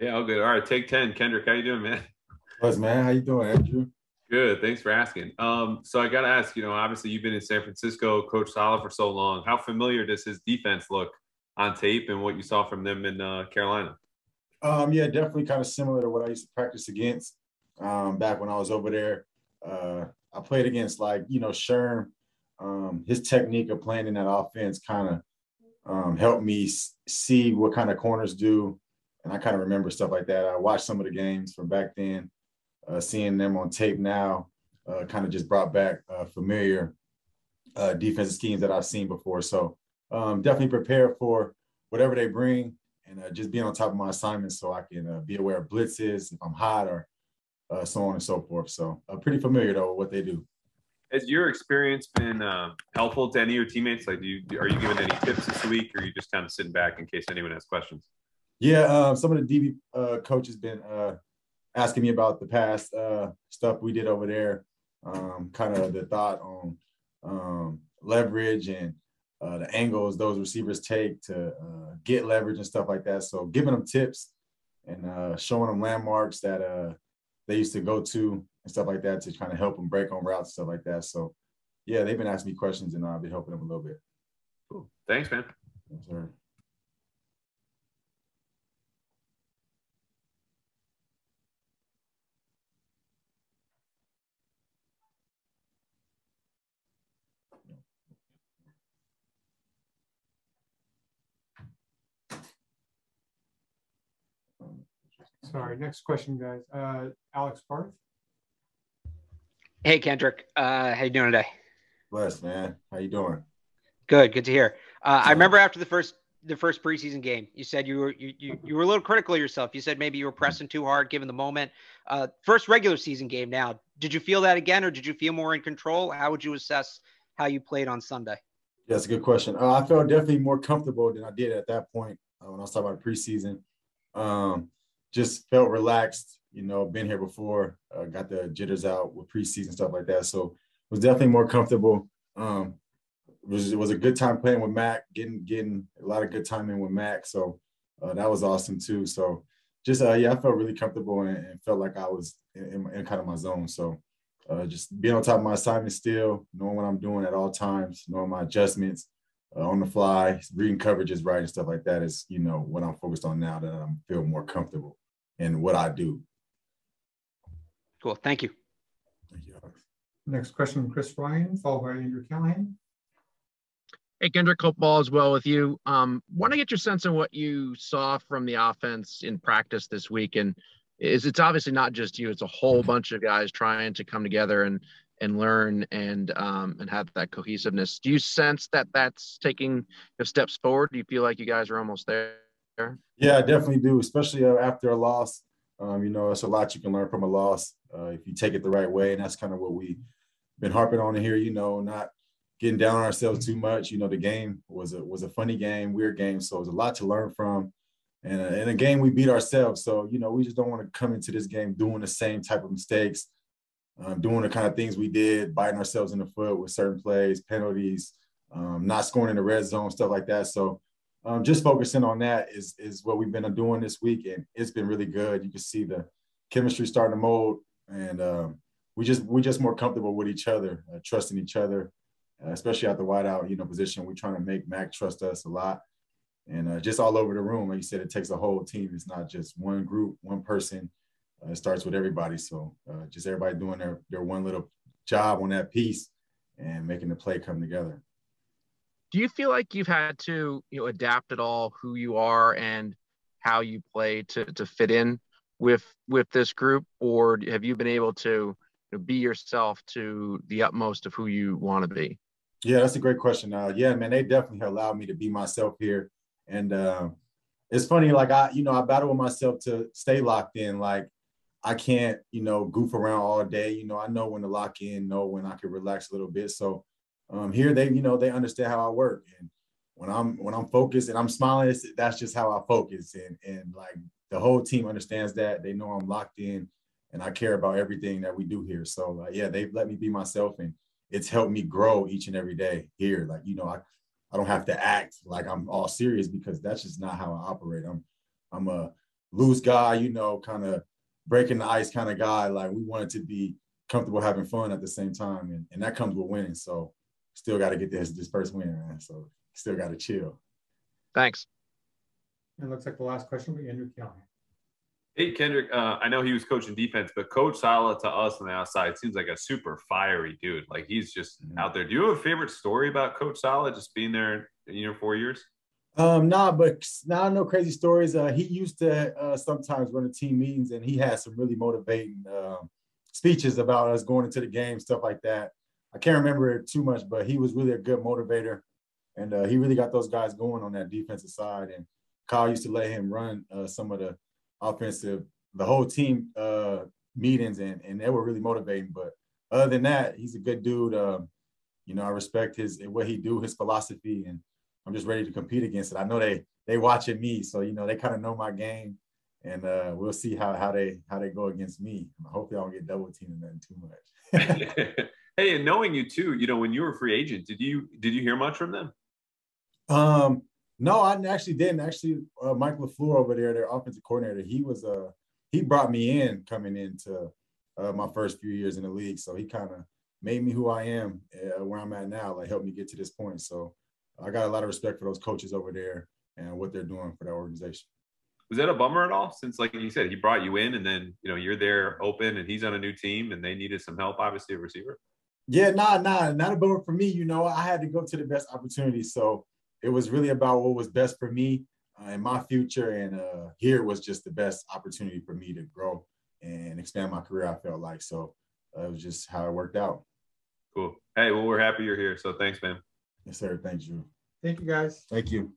Yeah, all good. All right, take 10. Kendrick, how you doing, man? What's man? How you doing, Andrew? Good. Thanks for asking. Um, so I got to ask, you know, obviously you've been in San Francisco, Coach Saleh for so long. How familiar does his defense look on tape and what you saw from them in uh, Carolina? Um, yeah, definitely kind of similar to what I used to practice against um, back when I was over there. Uh, I played against like you know Sherm. Um, his technique of playing in that offense kind of um, helped me see what kind of corners do, and I kind of remember stuff like that. I watched some of the games from back then, uh, seeing them on tape now, uh, kind of just brought back uh, familiar uh, defensive schemes that I've seen before. So um, definitely prepare for whatever they bring and uh, just being on top of my assignments so I can uh, be aware of blitzes if I'm hot or so on and so forth. So pretty familiar though with what they do. Has your experience been uh, helpful to any of your teammates? Like, do you, are you giving any tips this week, or are you just kind of sitting back in case anyone has questions? Yeah, um, some of the DB uh, coaches been asking me about the past stuff we did over there, um, kind of the thought on um, leverage and uh, the angles those receivers take to uh, get leverage and stuff like that. So giving them tips and uh, showing them landmarks that uh, they used to go to and stuff like that to kind of help them break on routes and stuff like that. So yeah, they've been asking me questions and I'll be helping them a little bit. Cool. Thanks, man. Yes, Sorry, next question, guys. Uh, Alex Barth. Hey, Kendrick. Uh, how you doing today? Bless, man. How you doing? Good. Good to hear. Uh, I remember after the first the first preseason game, you said you were you, you, you were a little critical of yourself. You said maybe you were pressing too hard given the moment. Uh, first regular season game now. Did you feel that again, or did you feel more in control? How would you assess how you played on Sunday? Yeah, that's a good question. Uh, I felt definitely more comfortable than I did at that point uh, when I was talking about preseason. Um, just felt relaxed. You know, been here before, uh, got the jitters out with preseason stuff like that. So was definitely more comfortable. Um, it was was a good time playing with Mac, getting getting a lot of good time in with Mac. So uh, that was awesome too. So just uh, yeah, I felt really comfortable and, and felt like I was in, in, in, kind of my zone. So uh, just being on top of my assignment still, knowing what I'm doing at all times, knowing my adjustments uh, on the fly, reading coverages right and stuff like that is you know what I'm focused on now that I feel more comfortable in what I do. Cool. Thank you. Thank you, Next question, Chris Ryan, followed by Andrew Callahan. Hey, Kendrick, hope all is well with you. Um, want to get your sense of what you saw from the offense in practice this week, and is it's obviously not just you; it's a whole bunch of guys trying to come together and and learn and um, and have that cohesiveness. Do you sense that that's taking steps forward? Do you feel like you guys are almost there? Yeah, I definitely do, especially uh, after a loss. Um, you know, it's a lot you can learn from a loss uh, if you take it the right way, and that's kind of what we've been harping on here. You know, not getting down on ourselves too much. You know, the game was a was a funny game, weird game, so it was a lot to learn from. And uh, in a game, we beat ourselves, so you know, we just don't want to come into this game doing the same type of mistakes, um, doing the kind of things we did, biting ourselves in the foot with certain plays, penalties, um, not scoring in the red zone, stuff like that. So um, just focusing on that is is what we've been doing this week, and it's been really good. You can see the chemistry starting to mold, and um, we just we just more comfortable with each other, uh, trusting each other, uh, especially at the wideout you know position. We're trying to make Mac trust us a lot, and uh, just all over the room. Like you said, it takes a whole team. It's not just one group, one person. Uh, it starts with everybody. So uh, just everybody doing their their one little job on that piece and making the play come together. Do you feel like you've had to you know adapt at all who you are and how you play to to fit in with with this group? Or have you been able to you know, be yourself to the utmost of who you want to be? Yeah that's a great question. Uh, yeah man they definitely allowed me to be myself here. And uh, it's funny like i you know i battle with myself to stay locked in like i can't you know goof around all day you know i know when to lock in know when i can relax a little bit so um, here they, you know, they understand how I work, and when I'm when I'm focused and I'm smiling, that's just how I focus, and and like the whole team understands that. They know I'm locked in, and I care about everything that we do here. So yeah, they've let me be myself, and it's helped me grow each and every day here. Like you know, I I don't have to act like I'm all serious because that's just not how I operate. I'm I'm a loose guy, you know, kind of breaking the ice kind of guy. Like we wanted to be comfortable having fun at the same time, and, and that comes with winning. So still got to get this this first win, man. So still got to chill. Thanks. It looks like the last question will be Andrew Callahan. Hey Kendrick, uh, I know he was coaching defense, but Coach Saleh to us on the outside seems like a super fiery dude. Like he's just mm-hmm. out there. Do you have a favorite story about Coach Saleh just being there, you know, four years? Um, nah, but now nah, no crazy stories. Uh, he used to uh, sometimes run the team meetings, and he had some really motivating um, speeches about us going into the game, stuff like that. I can't remember it too much, but he was really a good motivator, and uh, he really got those guys going on that defensive side. And Kyle used to let him run uh, some of the offensive, the whole team uh, meetings, and and they were really motivating. But other than that, he's a good dude. Um, you know, I respect his what he do, his philosophy, and I'm just ready to compete against it. I know they they watching me, so you know they kind of know my game, and uh, we'll see how how they how they go against me. Hopefully, I don't get double teamed in nothing too much. hey, and knowing you too, you know, when you were a free agent, did you did you hear much from them? Um, no, I actually didn't. Actually, uh, Mike LaFleur over there, their offensive coordinator, he was uh he brought me in coming into uh, my first few years in the league, so he kind of made me who I am, uh, where I'm at now, like helped me get to this point. So I got a lot of respect for those coaches over there and what they're doing for that organization. Was that a bummer at all? Since, like you said, he brought you in, and then you know you're there open, and he's on a new team, and they needed some help, obviously, a receiver. Yeah, nah, nah, not a bummer for me. You know, I had to go to the best opportunity, so it was really about what was best for me uh, in my future, and uh, here was just the best opportunity for me to grow and expand my career. I felt like so uh, it was just how it worked out. Cool. Hey, well, we're happy you're here. So thanks, man. Yes, sir. Thank you. Thank you, guys. Thank you.